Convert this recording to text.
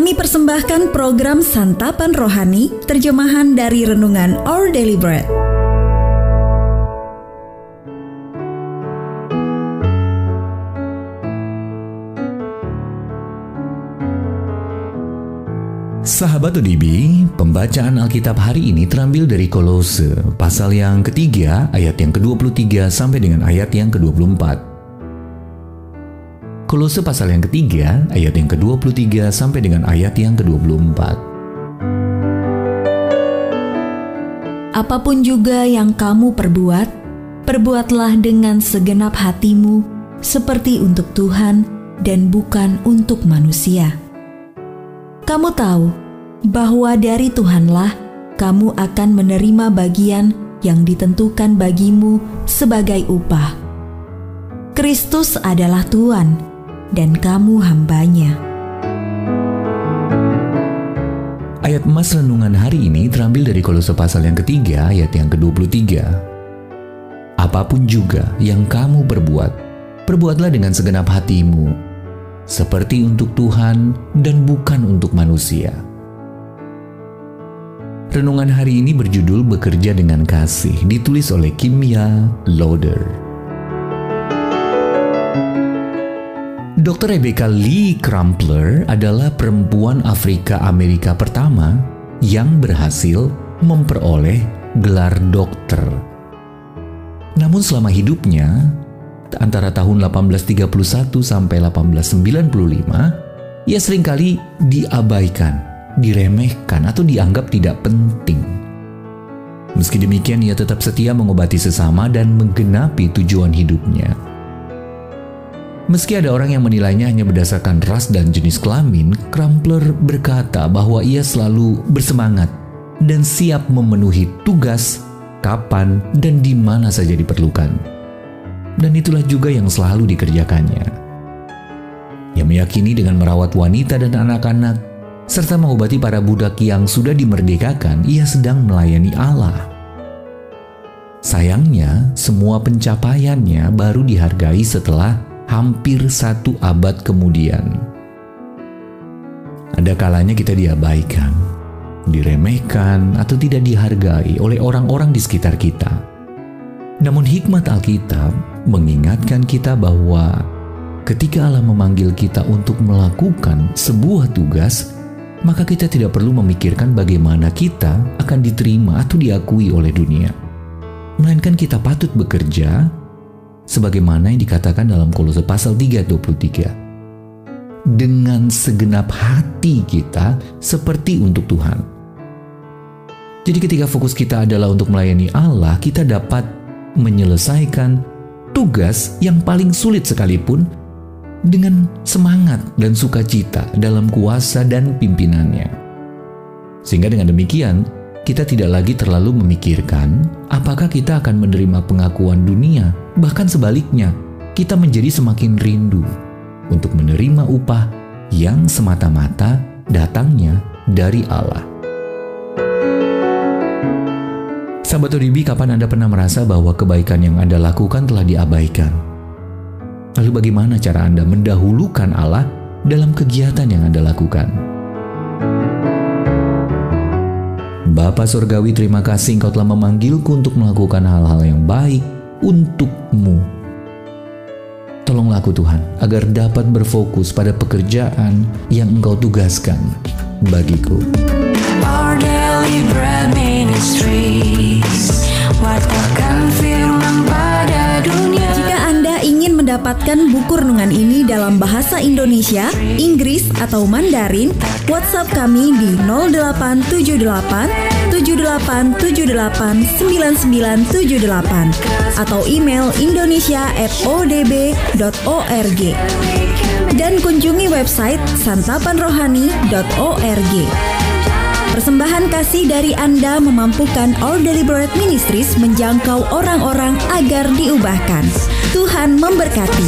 Kami persembahkan program Santapan Rohani, terjemahan dari Renungan Our Daily Bread. Sahabat ODB, pembacaan Alkitab hari ini terambil dari Kolose, pasal yang ketiga, ayat yang ke-23 sampai dengan ayat yang ke-24. Kolose pasal yang ketiga, ayat yang ke-23 sampai dengan ayat yang ke-24. Apa pun juga yang kamu perbuat, perbuatlah dengan segenap hatimu, seperti untuk Tuhan dan bukan untuk manusia kamu tahu bahwa dari Tuhanlah kamu akan menerima bagian yang ditentukan bagimu sebagai upah. Kristus adalah Tuhan, dan kamu hambanya. Ayat emas renungan hari ini terambil dari Kolose pasal yang ketiga ayat yang ke-23. Apa pun juga yang kamu perbuat, perbuatlah dengan segenap hatimu, seperti untuk Tuhan dan bukan untuk manusia. Renungan hari ini berjudul Bekerja dengan Kasih, ditulis oleh Kimia Loader. Dr. Rebecca Lee Crumpler adalah perempuan Afrika Amerika pertama yang berhasil memperoleh gelar dokter. Namun selama hidupnya, antara tahun 1831 sampai 1895, ia sering kali diabaikan, diremehkan atau dianggap tidak penting. Meski demikian, ia tetap setia mengobati sesama dan menggenapi tujuan hidupnya. Meski ada orang yang menilainya hanya berdasarkan ras dan jenis kelamin, Crumpler berkata bahwa ia selalu bersemangat dan siap memenuhi tugas kapan dan di mana saja diperlukan dan itulah juga yang selalu dikerjakannya. Ia meyakini dengan merawat wanita dan anak-anak, serta mengobati para budak yang sudah dimerdekakan, ia sedang melayani Allah. Sayangnya, semua pencapaiannya baru dihargai setelah hampir satu abad kemudian. Ada kalanya kita diabaikan, diremehkan, atau tidak dihargai oleh orang-orang di sekitar kita. Namun hikmat Alkitab mengingatkan kita bahwa ketika Allah memanggil kita untuk melakukan sebuah tugas, maka kita tidak perlu memikirkan bagaimana kita akan diterima atau diakui oleh dunia. Melainkan kita patut bekerja sebagaimana yang dikatakan dalam Kolose pasal 3 23. Dengan segenap hati kita seperti untuk Tuhan. Jadi ketika fokus kita adalah untuk melayani Allah, kita dapat menyelesaikan tugas yang paling sulit sekalipun dengan semangat dan sukacita dalam kuasa dan pimpinannya. Sehingga dengan demikian, kita tidak lagi terlalu memikirkan apakah kita akan menerima pengakuan dunia, bahkan sebaliknya, kita menjadi semakin rindu untuk menerima upah yang semata-mata datangnya dari Allah. Sahabat ODB, kapan Anda pernah merasa bahwa kebaikan yang Anda lakukan telah diabaikan? Lalu bagaimana cara Anda mendahulukan Allah dalam kegiatan yang Anda lakukan? Bapa Surgawi, terima kasih Engkau telah memanggilku untuk melakukan hal-hal yang baik untukmu. Tolonglah aku Tuhan, agar dapat berfokus pada pekerjaan yang Engkau tugaskan bagiku. Our daily bread jika mendapatkan buku renungan ini dalam bahasa Indonesia, Inggris, atau Mandarin, WhatsApp kami di 0878 78789978 atau email indonesia@odb.org dan kunjungi website santapanrohani.org. Persembahan kasih dari Anda memampukan All Deliberate Ministries menjangkau orang-orang agar diubahkan. Tuhan memberkati.